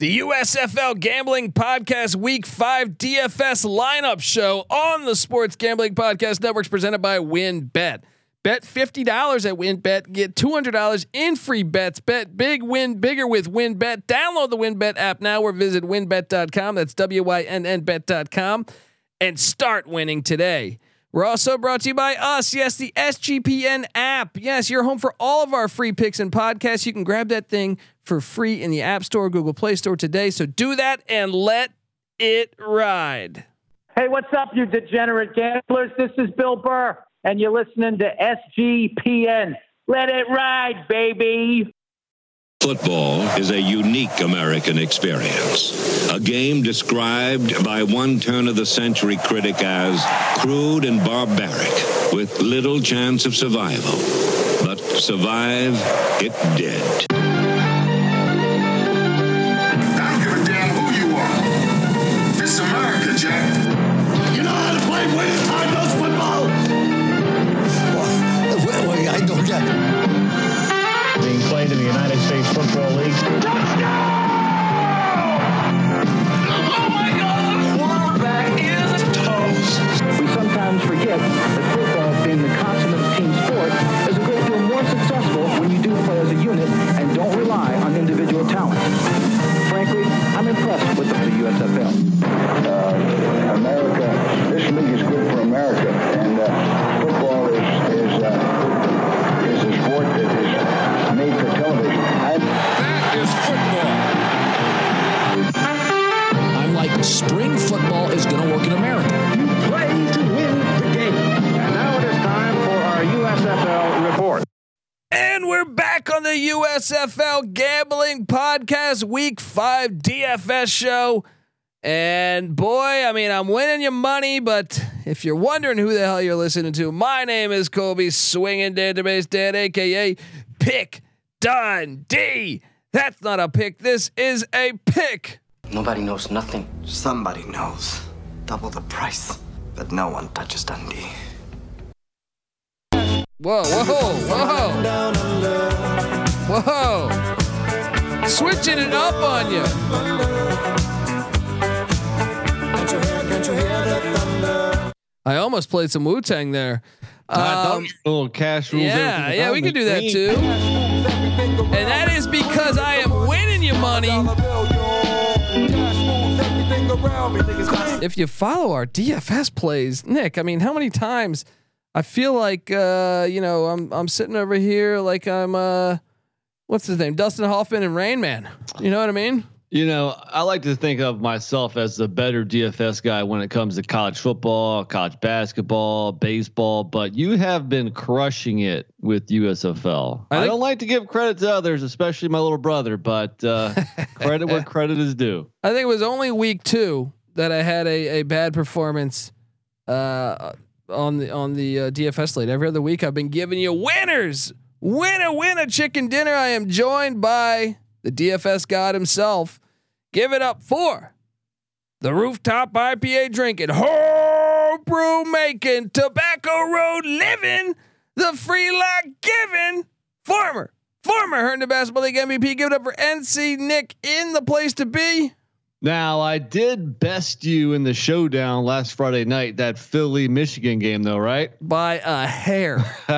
The USFL Gambling Podcast Week 5 DFS lineup show on the Sports Gambling Podcast Networks presented by WynnBET. Bet $50 at WynnBET, get $200 in free bets. Bet big, win bigger with WynnBET. Download the WynnBET app now or visit wynnbet.com. That's W Y N N bet.com and start winning today. We're also brought to you by us. Yes, the SGPN app. Yes, you're home for all of our free picks and podcasts. You can grab that thing for free in the App Store, Google Play Store today. So do that and let it ride. Hey, what's up, you degenerate gamblers? This is Bill Burr, and you're listening to SGPN. Let it ride, baby. Football is a unique American experience. A game described by one turn of the century critic as crude and barbaric, with little chance of survival. But survive it did. I don't give a damn who you are. Is America, Jack. Week 5 DFS show. And boy, I mean, I'm winning you money, but if you're wondering who the hell you're listening to, my name is Colby Swinging Database Dad, aka Pick Dundee. That's not a pick. This is a pick. Nobody knows nothing. Somebody knows. Double the price. But no one touches Dundee. Whoa, whoa, whoa, whoa! Switching it up on you. I almost played some Wu Tang there. Um, little cash rules. yeah, yeah, we can do that too. And that is because I am winning you money. If you follow our DFS plays, Nick, I mean, how many times I feel like uh, you know, I'm I'm sitting over here like I'm uh what's his name? Dustin Hoffman and Rain Man. You know what I mean? You know, I like to think of myself as the better DFS guy when it comes to college football, college basketball, baseball, but you have been crushing it with USFL. I I, don't like to give credit to others, especially my little brother, but uh, credit where credit is due. I think it was only week two that I had a, a bad performance uh, on the on the uh, DFS slate. Every other week, I've been giving you winners. Winner, winner, chicken dinner. I am joined by the DFS god himself. Give it up for the rooftop IPA drinking, home brew making, tobacco road living, the free lot giving, former, former Herndon Basketball League MVP. Give it up for NC Nick in the place to be. Now, I did best you in the showdown last Friday night, that Philly Michigan game, though, right? by a hair.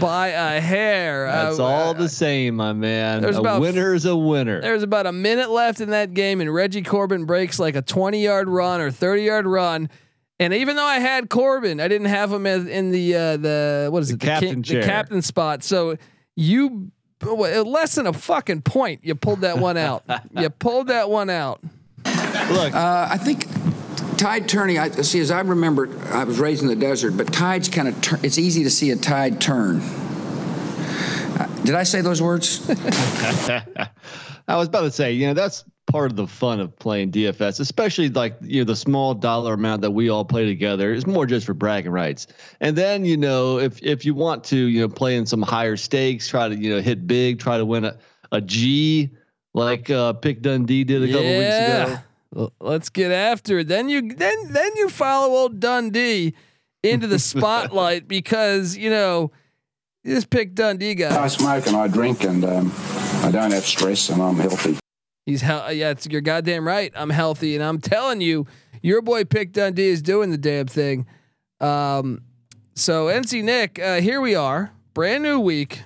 by a hair. That's Uh, all uh, the same, my man. there's a about- winner is a winner. There's about a minute left in that game, and Reggie Corbin breaks like a 20 yard run or 30 yard run. And even though I had Corbin, I didn't have him as in the uh, the what is The it captain the chair. captain spot. So you less than a fucking point, you pulled that one out. you pulled that one out. Look, Uh, I think tide turning. I see. As I remember, I was raised in the desert, but tides kind of. Tur- it's easy to see a tide turn. Uh, did I say those words? I was about to say, you know, that's part of the fun of playing DFS, especially like you know the small dollar amount that we all play together. is more just for bragging rights. And then you know, if if you want to, you know, play in some higher stakes, try to you know hit big, try to win a a G like uh, Pick Dundee did a couple weeks ago. Well, Let's get after it. Then you then then you follow old Dundee into the spotlight because you know this pick Dundee guy. I smoke and I drink and um, I don't have stress and I'm healthy. He's hell. Yeah, it's you're goddamn right. I'm healthy, and I'm telling you, your boy Pick Dundee is doing the damn thing. Um, so NC Nick, uh, here we are, brand new week.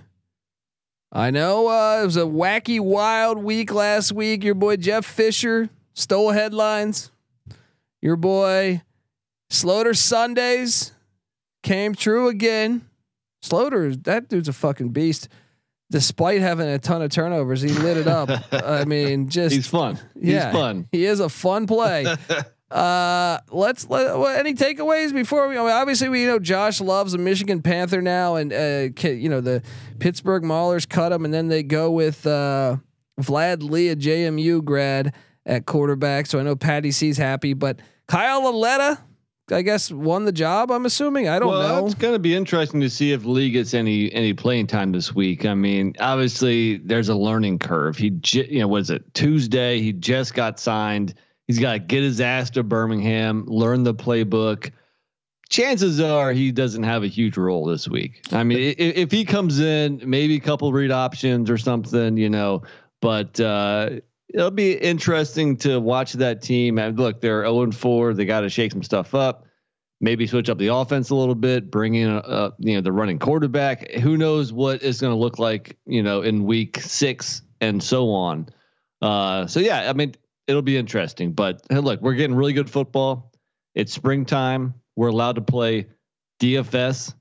I know uh, it was a wacky, wild week last week. Your boy Jeff Fisher stole headlines. Your boy Sloter Sundays came true again. Sloter, that dude's a fucking beast. Despite having a ton of turnovers, he lit it up. I mean, just he's fun. Yeah, he's fun. He is a fun play. uh, let's let well, any takeaways before we. I mean, obviously, we you know Josh loves a Michigan Panther now, and uh, you know the Pittsburgh Maulers cut him, and then they go with uh, Vad Lee, a JMU grad at quarterback. So I know Patty C's happy, but Kyle Lauletta, I guess won the job. I'm assuming. I don't well, know. It's going to be interesting to see if Lee gets any any playing time this week. I mean, obviously there's a learning curve. He, you know, was it Tuesday? He just got signed. He's got to get his ass to Birmingham, learn the playbook. Chances are he doesn't have a huge role this week. I mean, if, if he comes in, maybe a couple read options or something, you know. But uh, it'll be interesting to watch that team. And look, they're 0 4. They got to shake some stuff up. Maybe switch up the offense a little bit, bring in, a, you know, the running quarterback. Who knows what it's going to look like, you know, in week six and so on. Uh, so yeah, I mean, it'll be interesting. But hey, look, we're getting really good football. It's springtime. We're allowed to play DFS,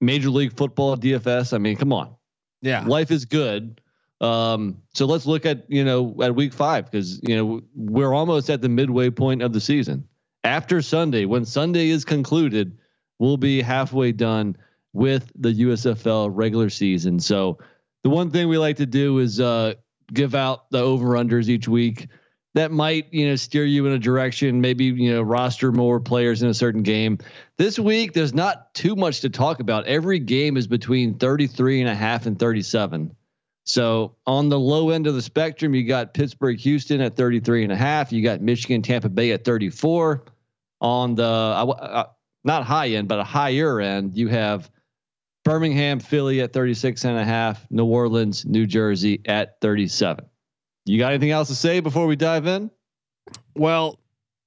Major League Football DFS. I mean, come on. Yeah, life is good. Um, so let's look at you know at week five because you know we're almost at the midway point of the season. After Sunday, when Sunday is concluded, we'll be halfway done with the USFL regular season. So the one thing we like to do is uh, give out the over unders each week. That might you know steer you in a direction. Maybe you know roster more players in a certain game. This week, there's not too much to talk about. Every game is between 33 and a half and 37. So on the low end of the spectrum, you got Pittsburgh, Houston at 33 and a half. You got Michigan, Tampa Bay at 34. On the uh, not high end, but a higher end, you have Birmingham, Philly at 36 and a half, New Orleans, New Jersey at 37. You got anything else to say before we dive in? Well,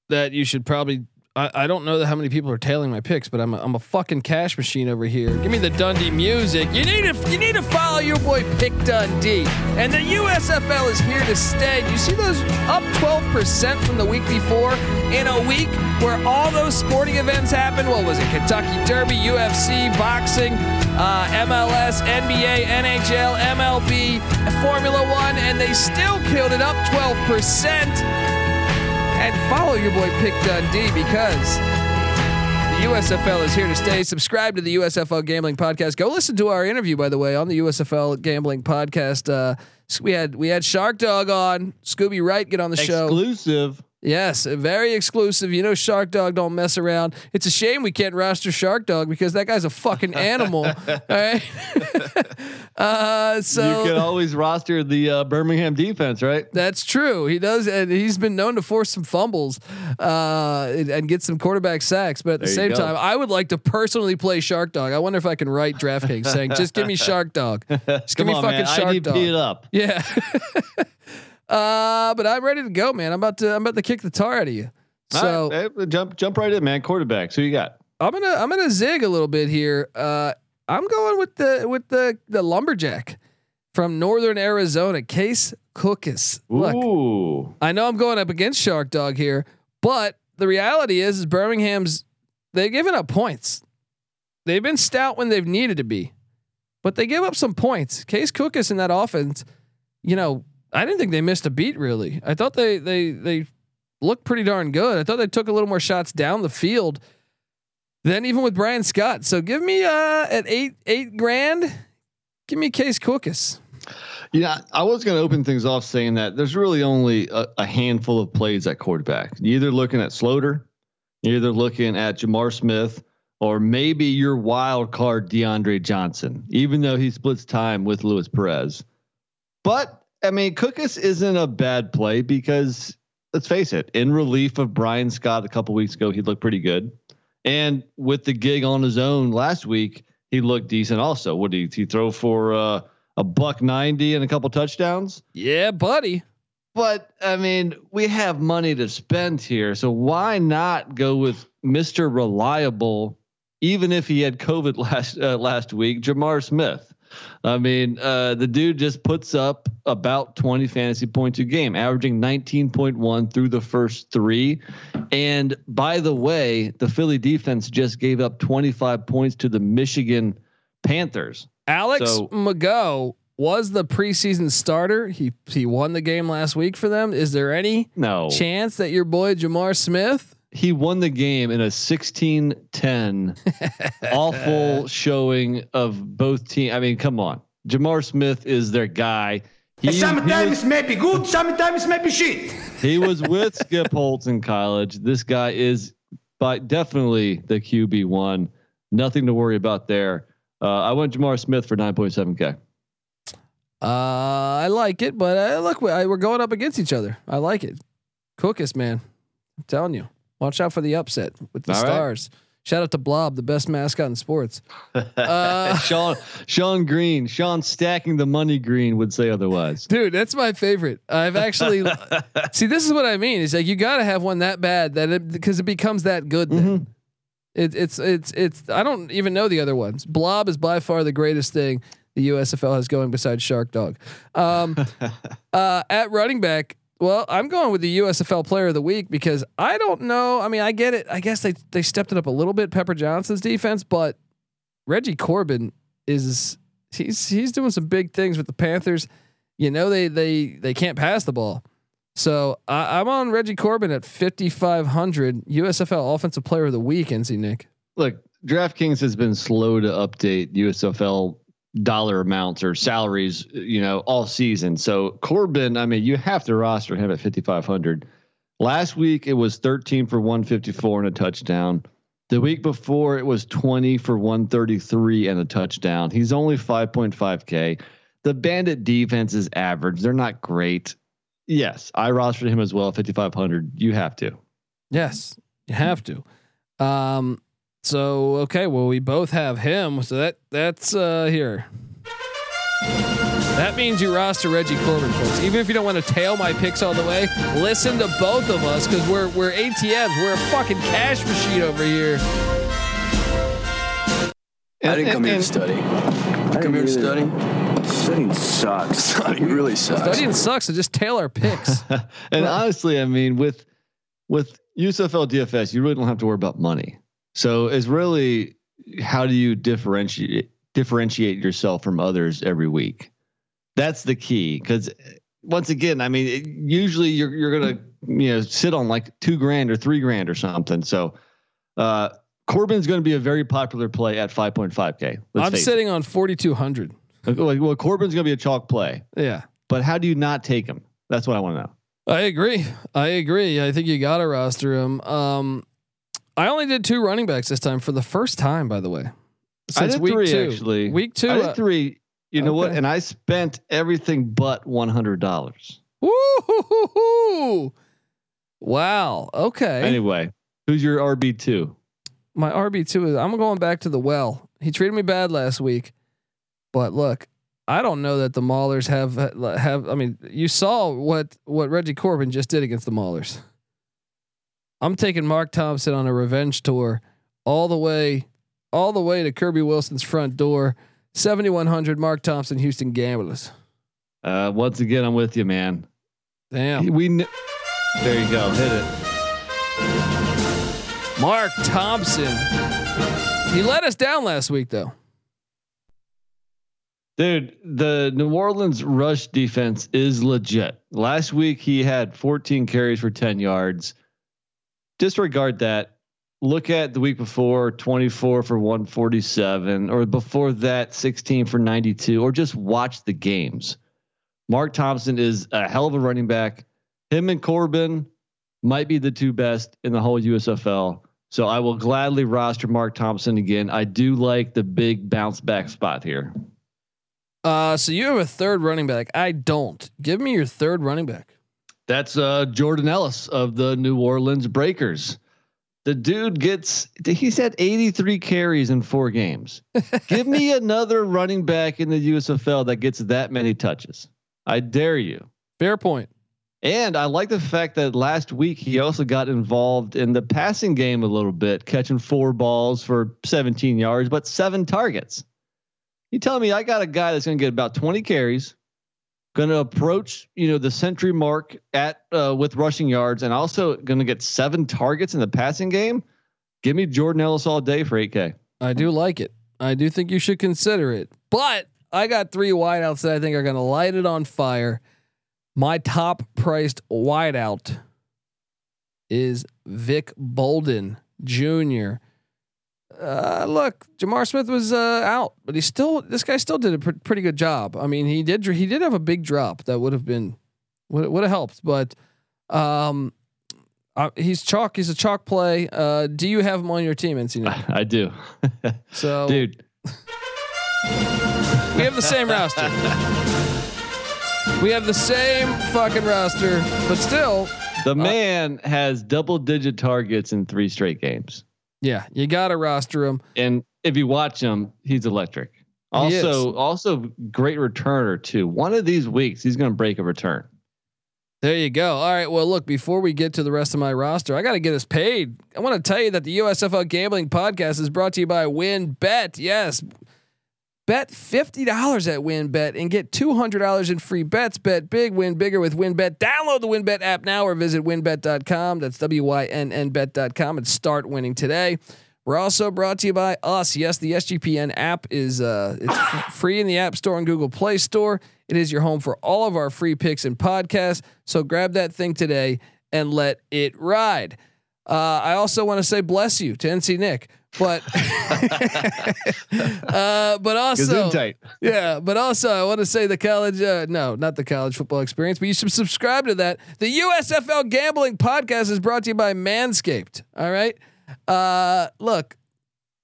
that you should probably I, I don't know how many people are tailing my picks, but I'm a, I'm a fucking cash machine over here. Give me the Dundee music. You need to you need to follow your boy Pick Dundee, and the USFL is here to stay. You see those up 12% from the week before in a week where all those sporting events happened. What was it? Kentucky Derby, UFC, boxing, uh, MLS, NBA, NHL, MLB, Formula One, and they still killed it up 12% and follow your boy Pick Dundee because the USFL is here to stay. Subscribe to the USFL Gambling Podcast. Go listen to our interview, by the way, on the USFL Gambling Podcast. Uh, we had we had Shark Dog on Scooby Wright get on the show. Exclusive. Yes, very exclusive. You know, Shark Dog don't mess around. It's a shame we can't roster Shark Dog because that guy's a fucking animal. all right. uh, so you can always roster the uh, Birmingham defense, right? That's true. He does, and he's been known to force some fumbles uh, and get some quarterback sacks. But at there the same time, I would like to personally play Shark Dog. I wonder if I can write DraftKings saying, "Just give me Shark Dog. Just give me on, fucking man. Shark IDP Dog." it up. Yeah. Uh, but I'm ready to go, man. I'm about to I'm about to kick the tar out of you. So right, jump jump right in, man. Quarterbacks. Who you got? I'm gonna I'm gonna zig a little bit here. Uh, I'm going with the with the the lumberjack from Northern Arizona, Case Cookus. Look, Ooh. I know I'm going up against Shark Dog here, but the reality is, is Birmingham's they've given up points. They've been stout when they've needed to be, but they give up some points. Case Cookus in that offense, you know, I didn't think they missed a beat really. I thought they they they looked pretty darn good. I thought they took a little more shots down the field than even with Bryan Scott. So give me uh at eight eight grand, give me Case Cookus. Yeah, I was going to open things off saying that there's really only a, a, handful of plays at quarterback. You're either looking at Sloter, you're either looking at J'Mar Smith, or maybe your wild card DeAndre Johnson, even though he splits time with Luis Perez. But I mean, Cookus isn't a bad play because let's face it, in relief of Bryan Scott a couple weeks ago, he looked pretty good. And with the gig on his own last week, he looked decent also. What did he, he throw for uh, a buck 90 and a couple touchdowns? Yeah, buddy. but I mean, we have money to spend here, so why not go with Mister Reliable, even if he had COVID last uh, last week, J'Mar Smith. I mean, uh, the dude just puts up about 20 fantasy points a game, averaging 19.1 through the first three. And by the way, the Philly defense just gave up 25 points to the Michigan Panthers. Alex so, McGough was the preseason starter. He he won the game last week for them. Is there any no chance that your boy J'Mar Smith? He won the game in a 16-10 awful showing of both teams. I mean, come on. J'Mar Smith is their guy. He, sometimes he maybe good, sometimes maybe shit. He was with Skip Holtz in college. This guy is by definitely the QB one. Nothing to worry about there. Uh, I went J'Mar Smith for 9.7K. Uh, I like it, but uh, look, we, I, we're going up against each other. I like it. Cookus, man. I'm telling you. Watch out for the upset with the All stars. Right. Shout out to Blob, the best mascot in sports. Uh, Sean Sean Green, Sean stacking the money green would say otherwise. Dude, that's my favorite. I've actually see. This is what I mean. It's like you got to have one that bad that it because it becomes that good. Mm-hmm. It, it's it's it's. I don't even know the other ones. Blob is by far the greatest thing the USFL has going besides Shark Dog. Um, uh, at running back, well, I'm going with the USFL Player of the Week because I don't know. I mean, I get it. I guess they they stepped it up a little bit, Pepper Johnson's defense, but Reggie Corbin is he's he's doing some big things with the Panthers. You know they they they can't pass the ball. So I, am on Reggie Corbin at 5,500 USFL Offensive Player of the Week. NC Nick. Look, DraftKings has been slow to update USFL dollar amounts or salaries, you know, all season. So Corbin, I mean, you have to roster him at 5,500. Last week it was 13 for 154 and a touchdown. The week before it was 20 for 133 and a touchdown. He's only 5.5K. The Bandit defense is average. They're not great. Yes, I rostered him as well, 5,500. You have to. Yes, you have to. Um, so okay, well we both have him. So that that's uh here. That means you roster Reggie Corbin, folks. Even if you don't want to tail my picks all the way, listen to both of us because we're we're ATMs. We're a fucking cash machine over here. I didn't come here to study. I come here to study. Studying sucks. Studying really sucks. Studying sucks. So just tail our picks. and honestly, I mean, with with USFL DFS, you really don't have to worry about money. So it's really how do you differentiate differentiate yourself from others every week? That's the key because once again, I mean, it, usually you're you're gonna you know sit on like two grand or three grand or something. So uh, Corbin's going to be a very popular play at 5.5k. I'm sitting it. on 4200. Well, Corbin's going to be a chalk play. Yeah, but how do you not take him? That's what I want to know. I agree. I agree. I think you got to roster him. Um, I only did two running backs this time for the first time, by the way. Since I did week three two. actually. Week two. I did uh, three. You know okay. what? And I spent everything but one hundred dollars. Woo! Wow. Okay. Anyway, who's your RB two? My RB two is I'm going back to the well. He treated me bad last week, but look, I don't know that the Maulers have have. I mean, you saw what what Reggie Corbin just did against the Maulers. I'm taking Mark Thompson on a revenge tour all the way, all the way to Kirby Wilson's front door. 7100 Mark Thompson, Houston Gamblers. Uh, once again, I'm with you, man. Damn. We, kn- there you go. Hit it. Mark Thompson. He let us down last week, though. Dude, the New Orleans rush defense is legit. Last week he had 14 carries for 10 yards disregard that. Look at the week before 24 for 147, or before that 16 for 92, or just watch the games. Mark Thompson is a hell of a running back. Him and Corbin might be the two best in the whole USFL. So I will gladly roster Mark Thompson again. I do like the big bounce back spot here. Uh, so you have a third running back. I don't. Give me your third running back. That's uh, Jordan Ellis of the New Orleans Breakers. The dude gets he's had 83 carries in four games. Give me another running back in the USFL that gets that many touches. I dare you. Fair point. And I like the fact that last week he also got involved in the passing game a little bit, catching four balls for 17 yards, but seven targets. You telling me I got a guy that's going to get about 20 carries, going to approach you know the century mark at uh, with rushing yards, and also going to get seven targets in the passing game? Give me Jordan Ellis all day for 8K. I do like it. I do think you should consider it, but I got three wideouts that I think are going to light it on fire. My top priced wideout is Vic Bolden Jr. Uh, look, J'Mar Smith was uh, out, but he still this guy still did a pr- pretty good job. I mean, he did he did have a big drop that would have been would would have helped, but um, uh, he's chalk. He's a chalk play. Uh, do you have him on your team, NC? I do. so, dude, we have the same roster. We have the same fucking roster, but still, the man uh, has double digit targets in three straight games. Yeah, you got to roster him. And if you watch him, he's electric. Also, also great returner too. One of these weeks, he's going to break a return. There you go. All right. Well, look, before we get to the rest of my roster, I got to get us paid. I want to tell you that the USFL Gambling Podcast is brought to you by WynnBET. Yes. Bet $50 at WynnBET and get $200 in free bets. Bet big, win bigger with WynnBET. Download the WynnBET app now or visit wynnbet.com. That's W Y N N bet.com and start winning today. We're also brought to you by us. Yes, the SGPN app is uh, it's free in the App Store and Google Play Store. It is your home for all of our free picks and podcasts. So grab that thing today and let it ride. Uh, I also want to say bless you to NC Nick but uh, but also yeah, but also I want to say the college uh, no, not the college football experience, but you should subscribe to that. The USFL Gambling Podcast is brought to you by Manscaped. All right, uh, look,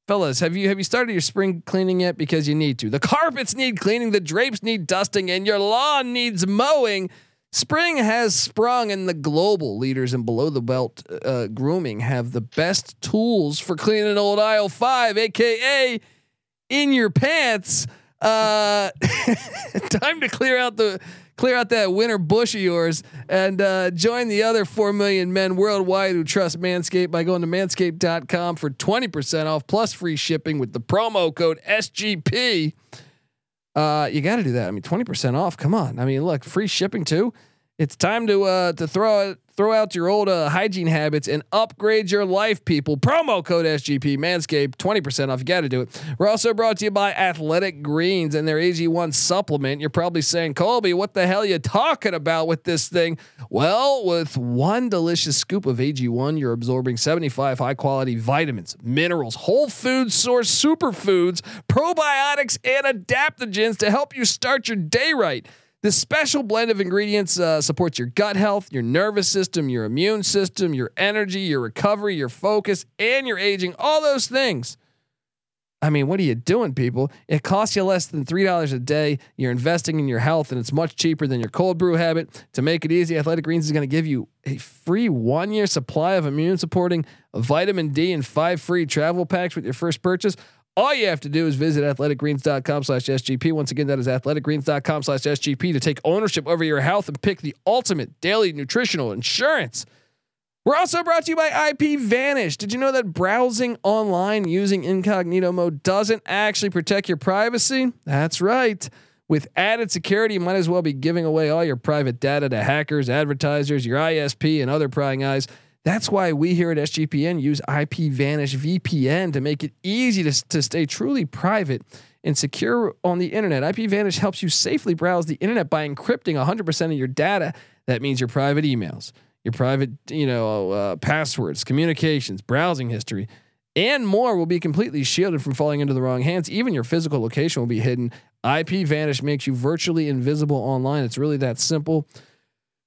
fellas, have you have you started your spring cleaning yet? Because you need to. The carpets need cleaning, the drapes need dusting, and your lawn needs mowing. Spring has sprung, and the global leaders in below the belt uh, grooming have the best tools for cleaning old aisle five, aka in your pants. Uh, time to clear out the clear out that winter bush of yours and uh, join the other 4 million men worldwide who trust Manscaped by going to manscaped.com for 20% off plus free shipping with the promo code SGP. Uh, you got to do that. I mean, twenty percent off. Come on. I mean, look, free shipping too. It's time to uh, to throw it throw out your old uh, hygiene habits and upgrade your life, people. Promo code SGP Manscaped, 20% off. You got to do it. We're also brought to you by Athletic Greens and their AG1 supplement. You're probably saying, Colby, what the hell are you talking about with this thing? Well, with one delicious scoop of AG1, you're absorbing 75 high quality vitamins, minerals, whole food source superfoods, probiotics, and adaptogens to help you start your day right. This special blend of ingredients uh, supports your gut health, your nervous system, your immune system, your energy, your recovery, your focus, and your aging. All those things. I mean, what are you doing, people? It costs you less than $3 a day. You're investing in your health, and it's much cheaper than your cold brew habit. To make it easy, Athletic Greens is going to give you a free one year supply of immune supporting vitamin D and five free travel packs with your first purchase. All you have to do is visit athleticgreens.com slash SGP. Once again, that is athleticgreens.com slash SGP to take ownership over your health and pick the ultimate daily nutritional insurance. We're also brought to you by IP Vanish. Did you know that browsing online using incognito mode doesn't actually protect your privacy? That's right. With added security, you might as well be giving away all your private data to hackers, advertisers, your ISP, and other prying eyes. That's why we here at SGPN use IP Vanish VPN to make it easy to, to stay truly private and secure on the internet. IP Vanish helps you safely browse the internet by encrypting 100% of your data. That means your private emails, your private, you know, uh, passwords, communications, browsing history, and more will be completely shielded from falling into the wrong hands. Even your physical location will be hidden. IP Vanish makes you virtually invisible online. It's really that simple.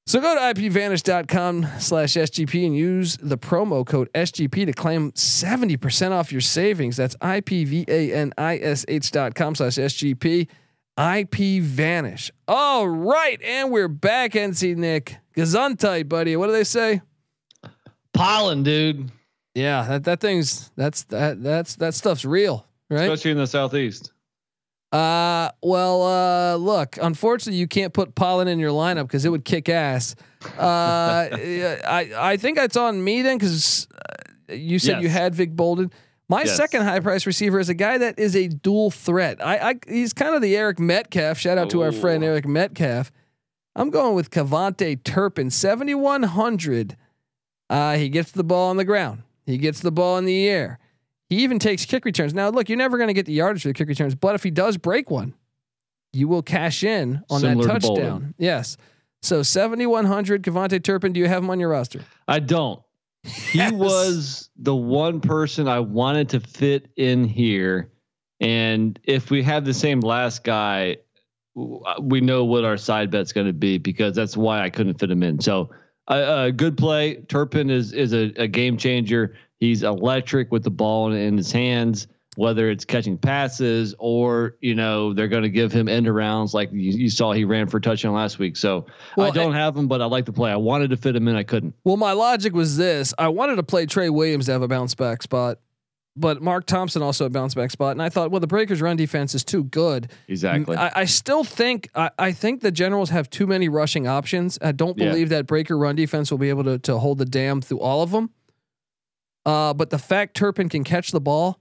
So go to ipvanish.com slash SGP and use the promo code SGP to claim 70% off your savings. That's ipvanish.com slash SGP. IP Vanish. All right. And we're back, NC Nick. Gesundheit, buddy. What do they say? Pollen, dude. Yeah, that, that thing's that's that that's that stuff's real, right? Especially in the southeast. Uh, well, uh, look, unfortunately, you can't put pollen in your lineup because it would kick ass. Uh, I I think that's on me then because you said Yes. you had Vic Bolden. My Yes. second high price receiver is a guy that is a dual threat. I, I he's kind of the Eric Metcalf. Shout out to our friend. Eric Metcalf. I'm going with KaVontae Turpin, 7100. Uh, he gets the ball on the ground. He gets the ball in the air. He even takes kick returns. Now, look, you're never going to get the yardage for the kick returns, but if he does break one, you will cash in on Similar that to touchdown. Yes. So 7100 KaVontae Turpin, do you have him on your roster? I don't. He Yes. was the one person I wanted to fit in here. And if we have the same last guy, uh, we know what our side bet's going to be because that's why I couldn't fit him in. So a a good play. Turpin is is a, a game changer. He's electric with the ball in, in his hands, whether it's catching passes or you know they're going to give him end arounds like you, you saw he ran for touchdown last week. So Well, I don't have him, but I like the play. I wanted to fit him in, I couldn't. Well, my logic was this: I wanted to play Trey Williams to have a bounce back spot, but Mark Thompson also a bounce back spot, and I thought, well, the Breakers' run defense is too good. Exactly. I, I still think I, I think the Generals have too many rushing options. I don't Yeah. believe that Breaker run defense will be able to to hold the dam through all of them. Uh, but the fact Turpin can catch the ball,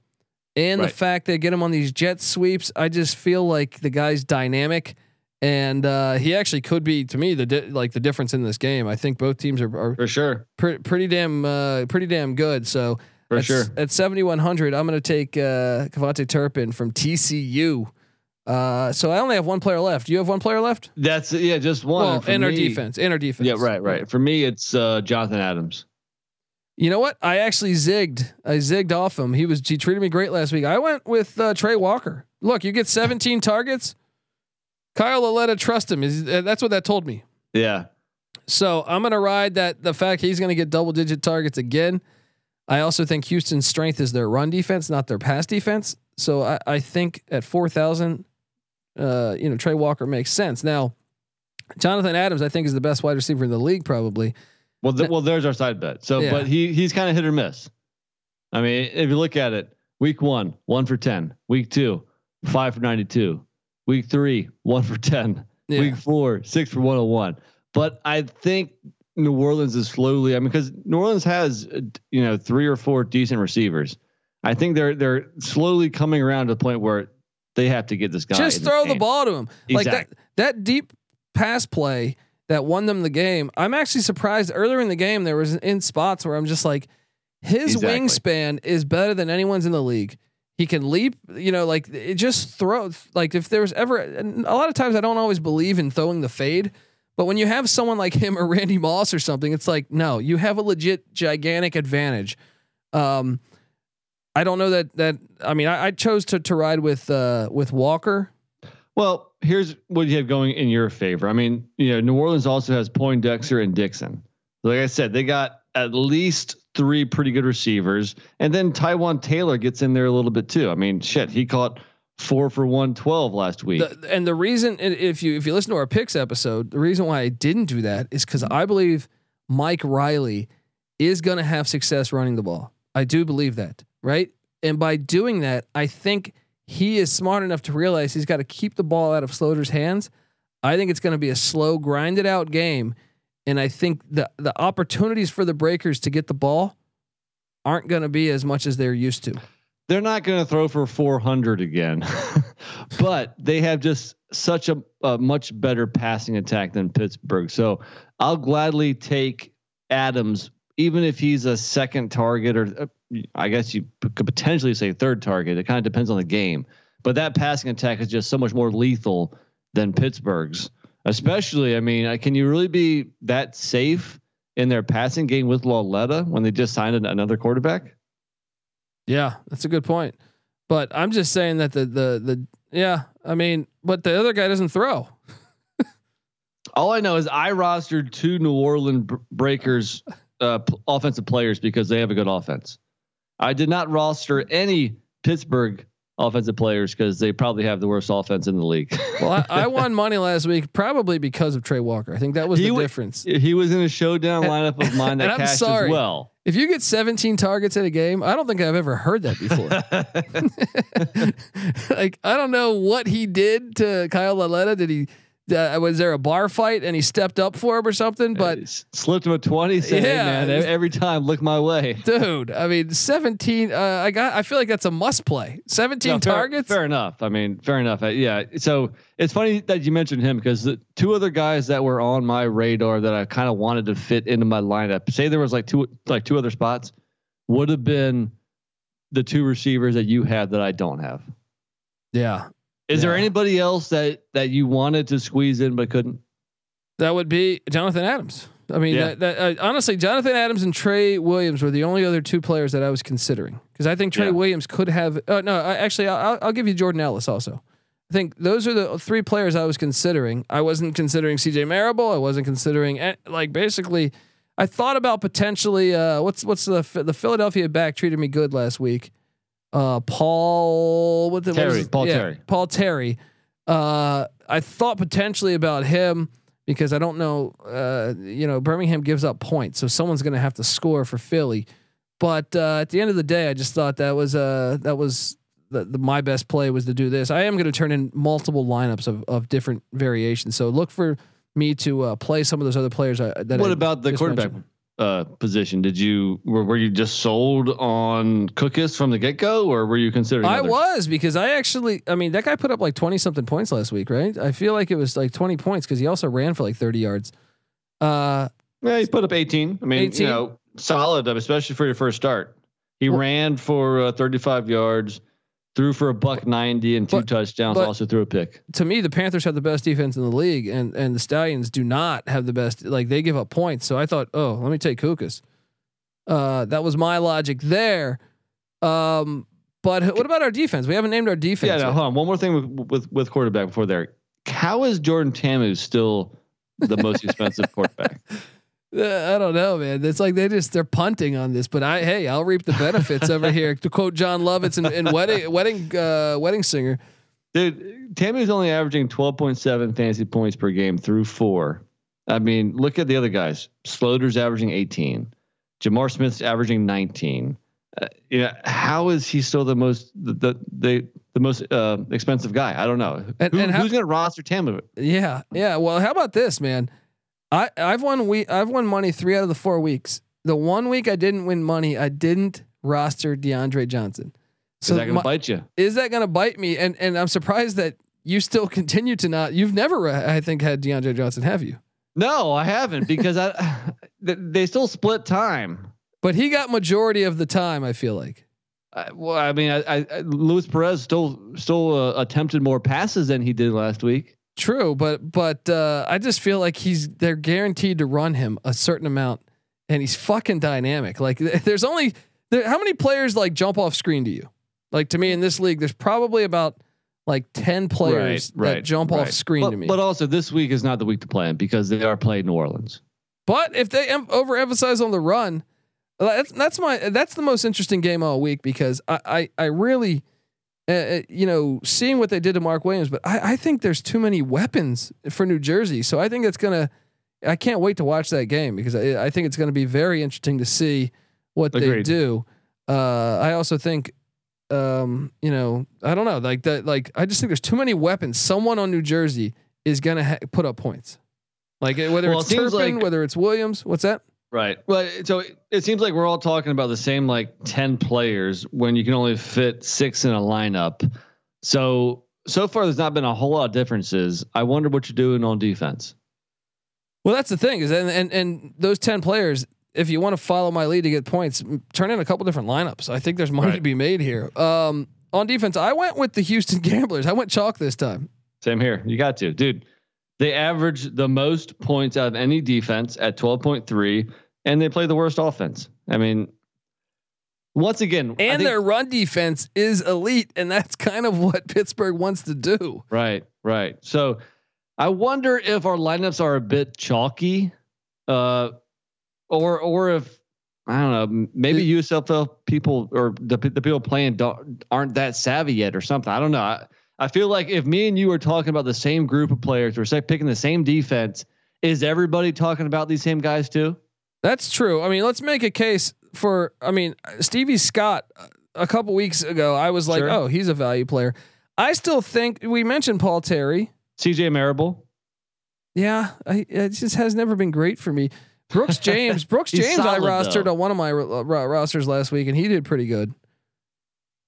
and the fact they get him on these jet sweeps, I just feel like the guy's dynamic. And uh, he actually could be, to me, the di- like the difference in this game. I think both teams are, are for sure. pretty pretty damn uh, pretty damn good. So For at, sure. at seventy one hundred, I'm going to take uh, KaVontae Turpin from TCU. Uh, so I only have one player left. You have one player left. That's yeah, just one. Well, in our defense, in our defense. Yeah, right, right. For me, it's uh, Jonathan Adams. You know what? I actually zigged. I zigged off him. He was he treated me great last week. I went with uh, Trey Walker. Look, you get 17 targets. Kyle Lauletta, trust him. Is uh, that's what that told me. Yeah, So I'm gonna ride that the fact he's gonna get double digit targets again. I also think Houston's strength is their run defense, not their pass defense. So I, I think at four thousand, uh, you know, Trey Walker makes sense. Now, Jonathan Adams, I think, is the best wide receiver in the league, probably. Well, th- well, there's our side bet. So, Yeah. but he he's kind of hit or miss. I mean, if you look at it, week one, one for ten. Week two, five for ninety-two. Week three, one for ten. Yeah. Week four, six for one hundred one. But I think New Orleans is slowly. I mean, because New Orleans has uh, you know three or four decent receivers. I think they're they're slowly coming around to the point where they have to get this guy. Just in the throw the ball to him. Like that that deep pass play that won them the game. I'm actually surprised earlier in the game there was in spots where I'm just like his Exactly. wingspan is better than anyone's in the league. He can leap, you know, like it just throw like if there was ever and a lot of times I don't always believe in throwing the fade, but when you have someone like him or Randy Moss or something, it's like no, you have a legit gigantic advantage. Um I don't know that that I mean I, I chose to to ride with uh with Walker. Well, here's what you have going in your favor. I mean, you know, New Orleans also has Poindexter and Dixon. Like I said, they got at least three pretty good receivers, and then Taywan Taylor gets in there a little bit too. I mean, shit, he caught four for one twelve last week. The, and the reason, if you if you listen to our picks episode, the reason why I didn't do that is because I believe Mike Riley is going to have success running the ball. I do believe that, right? And by doing that, I think he is smart enough to realize he's got to keep the ball out of Sloter's hands. I think it's going to be a slow, grinded out game, and I think the the opportunities for the Breakers to get the ball aren't going to be as much as they're used to. They're not going to throw for 400 again, but they have just such a, a much better passing attack than Pittsburgh. So I'll gladly take Adams, even if he's a second target, or uh, I guess you could potentially say third target. It kind of depends on the game. But that passing attack is just so much more lethal than Pittsburgh's. Especially, I mean, uh, can you really be that safe in their passing game with Lauletta when they just signed an- another quarterback? Yeah, that's a good point. But I'm just saying that the the the yeah, I mean, but the other guy doesn't throw. All I know is I rostered two New Orleans Breakers uh, p- offensive players because they have a good offense. I did not roster any Pittsburgh offensive players because they probably have the worst offense in the league. Well, I, I won money last week probably because of Trey Walker. I think that was He the difference. he was in a showdown lineup of mine that and I'm cashed sorry. as well. If you get 17 targets in a game, I don't think I've ever heard that before. like I don't know what he did to Kyle Lauletta. Did he uh, was there a bar fight and he stepped up for him or something? But slipped him a twenty. Said, Yeah. hey man, every time look my way. dude, I mean, 17. Uh, I got. I feel like that's a must play. 17 No, fair- targets. Fair, enough. I mean, fair enough. Uh, yeah. So it's funny that you mentioned him because the two other guys that were on my radar that I kind of wanted to fit into my lineup. Say there was like two like two other spots would have been the two receivers that you had that I don't have. Yeah. Is there anybody else that that you wanted to squeeze in but couldn't? That would be Jonathan Adams. I mean, Yeah. that, that, uh, honestly, Jonathan Adams and Trey Williams were the only other two players that I was considering because I think Trey Yeah. Williams could have. Uh, no, I, actually, I'll, I'll give you Jordan Ellis also. I think those are the three players I was considering. I wasn't considering CJ Marable. I wasn't considering eh, like basically. I thought about potentially uh, what's what's the the Philadelphia back treated me good last week. Uh, Paul what the what is Terry, Paul yeah, Terry. Paul Terry. Uh, I thought potentially about him because I don't know. Uh, you know, Birmingham gives up points, so someone's going to have to score for Philly. But uh, at the end of the day, I just thought that was uh, that was the, the, my best play was to do this. I am going to turn in multiple lineups of of different variations. So look for me to uh, play some of those other players. I, that what I about the quarterback mentioned. Uh, position? Did you were, were you just sold on Cookus from the get go, or were you considering? I others? was because I actually, I mean, that guy put up like twenty something points last week, right? I feel like it was like twenty points because he also ran for like thirty yards. Uh, Yeah, he put up 18. I mean, 18? you know, solid, especially for your first start. He Well- ran for uh, 35 yards, threw for a buck 90 and two But- touchdowns. but- also threw a pick. to me, the Panthers have the best defense in the league, and and the Stallions do not have the best. Like they give up points, so I thought, oh, let me take Cookus. Uh, that was my logic there. Um, but what about our defense? We haven't named our defense. Yeah, no, yet. hold on. One more thing with with, with quarterback before there. How is Jordan Ta'amu still the most expensive quarterback? Uh, I don't know, man. It's like they just they're punting on this, but I hey, I'll reap the benefits over here. To quote Jon Lovitz and, in wedding wedding uh, wedding singer. Dude, Ta'amu's only averaging 12.7 fantasy points per game through four. I mean, look at the other guys. Sloter's averaging 18. J'Mar Smith's averaging 19. Uh, yeah, how is he still the most the the the, the most uh, expensive guy? I don't know. And- Who- and how- who's going to roster Ta'amu? Yeah, yeah. Well, how about this, man? I I've won we I've won money three out of the four weeks. The one week I didn't win money, I didn't roster DeAndre Johnson. Is that going my- to bite you? is that going to bite me? And and I'm surprised that you still continue to not. You've never, uh, I think, had DeAndre Johnson, have you? No, I haven't because I they- still split time. But he got majority of the time. I feel like. I, well, I mean, I, I, I Luis Perez still still uh, attempted more passes than he did last week. True, but but uh, I just feel like he's they're guaranteed to run him a certain amount, and he's fucking dynamic. Like there's only there, how many players like jump off screen to you? Like to me in this league, there's probably about like ten players that jump off screen but, to me. But also, this week is not the week to play him because they are playing New Orleans. But if they em- overemphasize on the run, that's that's my that's the most interesting game all week because I I, I really, uh, uh, you know, seeing what they did to Mark Williams, but I, I think there's too many weapons for New Jersey, so I think it's gonna. I can't wait to watch that game because I, I think it's going to be very interesting to see what they do. Uh, I also think, um, you know, I don't know, like that, like I just think there's too many weapons. Someone on New Jersey is going to ha- put up points, like whether Well, it's it Turpin, like- whether it's Williams. What's that? Right. Well, so it- it seems like we're all talking about the same like 10 players when you can only fit six in a lineup. So, so far, there's not been a whole lot of differences. I wonder what you're doing on defense. Well, that's the thing is, and and and those ten players, if you want to follow my lead to get points, turn in a couple different lineups. I think there's money to be made here. Um, on defense, I went with the Houston Gamblers. I went chalk this time. Same here. You got to, dude. They average the most points out of any defense at 12.3, and they play the worst offense. I mean, once again, And think- their run defense is elite, and that's kind of what Pittsburgh wants to do. Right, right. So I wonder if our lineups are a bit chalky, uh, or or if I don't know, maybe USFL people or the the people playing don't, aren't that savvy yet or something. I don't know. I, I feel like if me and you are talking about the same group of players, we're picking the same defense. Is everybody talking about these same guys too? That's true. I mean, let's make a case for. I mean, Stevie Scott. uh, A couple weeks ago, I was like, Sure. "Oh, he's a value player." I still think we mentioned Paul Terry. CJ Marable. Yeah, I, it just has never been great for me. Brooks James, Brooks James, I rostered though. on one of my uh, rosters last week, and he did pretty good.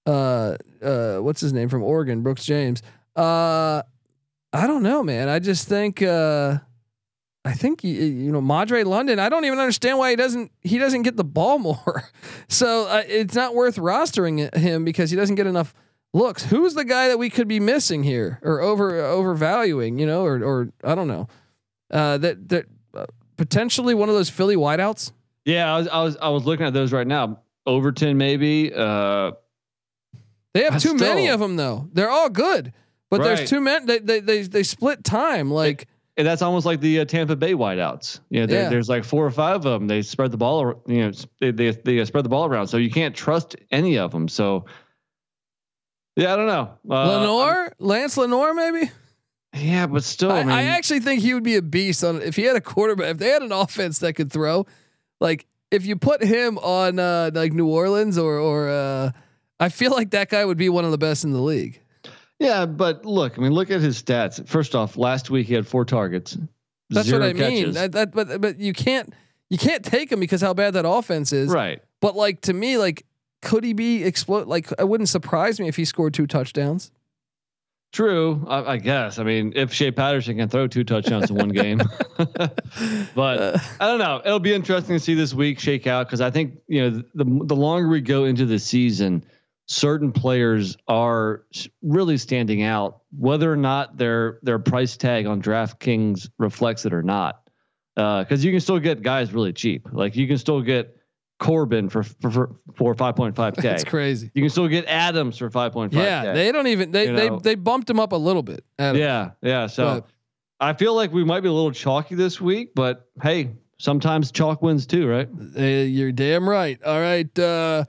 Uh, uh, what's his name from Oregon? Brooks James. Uh, I don't know, man. I just think, uh, I think you know, Madre London. I don't even understand why he doesn't he doesn't get the ball more. so uh, it's not worth rostering him because he doesn't get enough looks. Who's the guy that we could be missing here or over overvaluing? You know, or or I don't know. Uh, that that uh, potentially one of those Philly wideouts. Yeah, I was I was I was looking at those right now. Overton maybe. Uh, they have too still, many of them though. They're all good, but right. there's too many. They, they they they split time like. And that's almost like the uh, Tampa Bay wideouts. You know, yeah. there's like four or five of them. They spread the ball. You know, they, they they spread the ball around, so you can't trust any of them. So, yeah, I don't know. Uh, Lenoir, Lance Lenoir, maybe. Yeah, but still, I, I, mean, I, actually think he would be a beast on if he had a quarterback. If they had an offense that could throw, like if you put him on uh, like New Orleans or or uh, I feel like that guy would be one of the best in the league. Yeah, but look, I mean, look at his stats. First off, last week he had four targets. That's what I catches. mean. That, that, but but you can't you can't take him because how bad that offense is. Right. But like to me, like could he be explode? Like it wouldn't surprise me if he scored two touchdowns. True, I, I, guess. I mean, if Shea Patterson can throw two touchdowns in one game, but I don't know. It'll be interesting to see this week shake out because I think you know the the longer we go into the season, certain players are really standing out, whether or not their their price tag on DraftKings reflects it or not. Because uh, you can still get guys really cheap. Like you can still get Corbin for for, for five point five k. That's crazy. You can still get Adams for five point five. Yeah, they don't even they they know? they bumped him up a little bit. Adams. Yeah, yeah. So but, I feel like we might be a little chalky this week, but hey, sometimes chalk wins too, right? Uh, you're damn right. All right. Uh,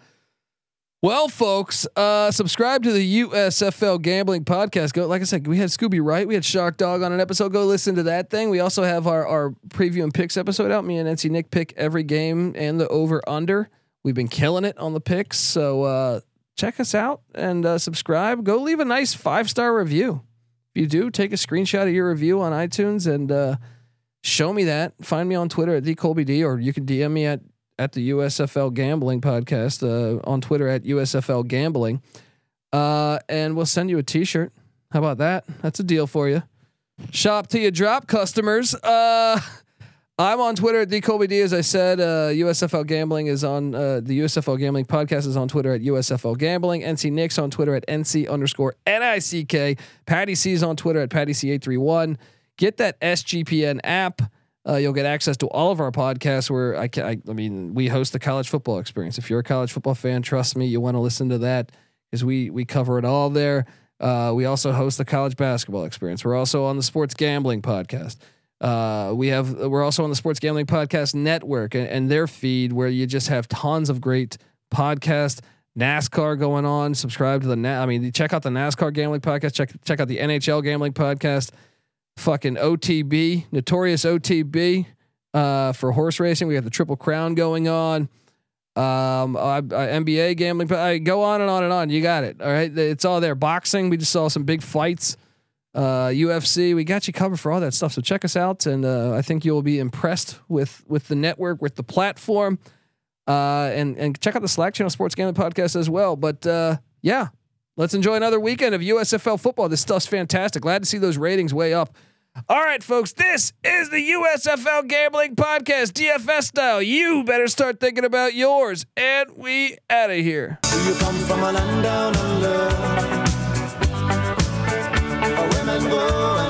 well, folks, uh, subscribe to the USFL Gambling Podcast. Go, like I said, we had Scooby Wright, we had Shark Dog on an episode. Go listen to that thing. We also have our our preview and picks episode out. Me and NC Nick pick every game and the over under. We've been killing it on the picks, so uh, check us out and uh, subscribe. Go leave a nice five star review. If you do, take a screenshot of your review on iTunes and uh, show me that. Find me on Twitter at the Colby D, or you can DM me at at the USFL Gambling Podcast uh, on Twitter at USFL Gambling, uh, and we'll send you a T-shirt. How about that? That's a deal for you. Shop to you drop, customers. Uh, I'm on Twitter at DColbyD. As I said, uh, USFL Gambling is on uh, the USFL Gambling Podcast is on Twitter at USFL Gambling. NC Nick's on Twitter at NC underscore NICK. Patty C is on Twitter at Patty C831. Get that SGPN app. Uh, you'll get access to all of our podcasts. Where I, can, I, I mean, we host the college football experience. If you're a college football fan, trust me, you want to listen to that because we we cover it all there. Uh, we also host the college basketball experience. We're also on the sports gambling podcast. Uh, we have we're also on the sports gambling podcast network and, and their feed where you just have tons of great podcast NASCAR going on. Subscribe to the Na- I mean, check out the NASCAR gambling podcast. Check check out the NHL gambling podcast fucking OTB, notorious OTB uh, for horse racing. We got the Triple Crown going on. Um, I, I, NBA gambling, but I go on and on and on. You got it. All right, it's all there. Boxing, we just saw some big fights. Uh, UFC, we got you covered for all that stuff. So check us out, and uh, I think you'll be impressed with with the network, with the platform, uh, and and check out the Slack channel Sports Gambling Podcast as well. But uh, yeah, let's enjoy another weekend of USFL football. This stuff's fantastic. Glad to see those ratings way up. All right, folks, this is the USFL Gambling Podcast, DFS style. You better start thinking about yours. And we out of here. Do you come from a land down under? Women go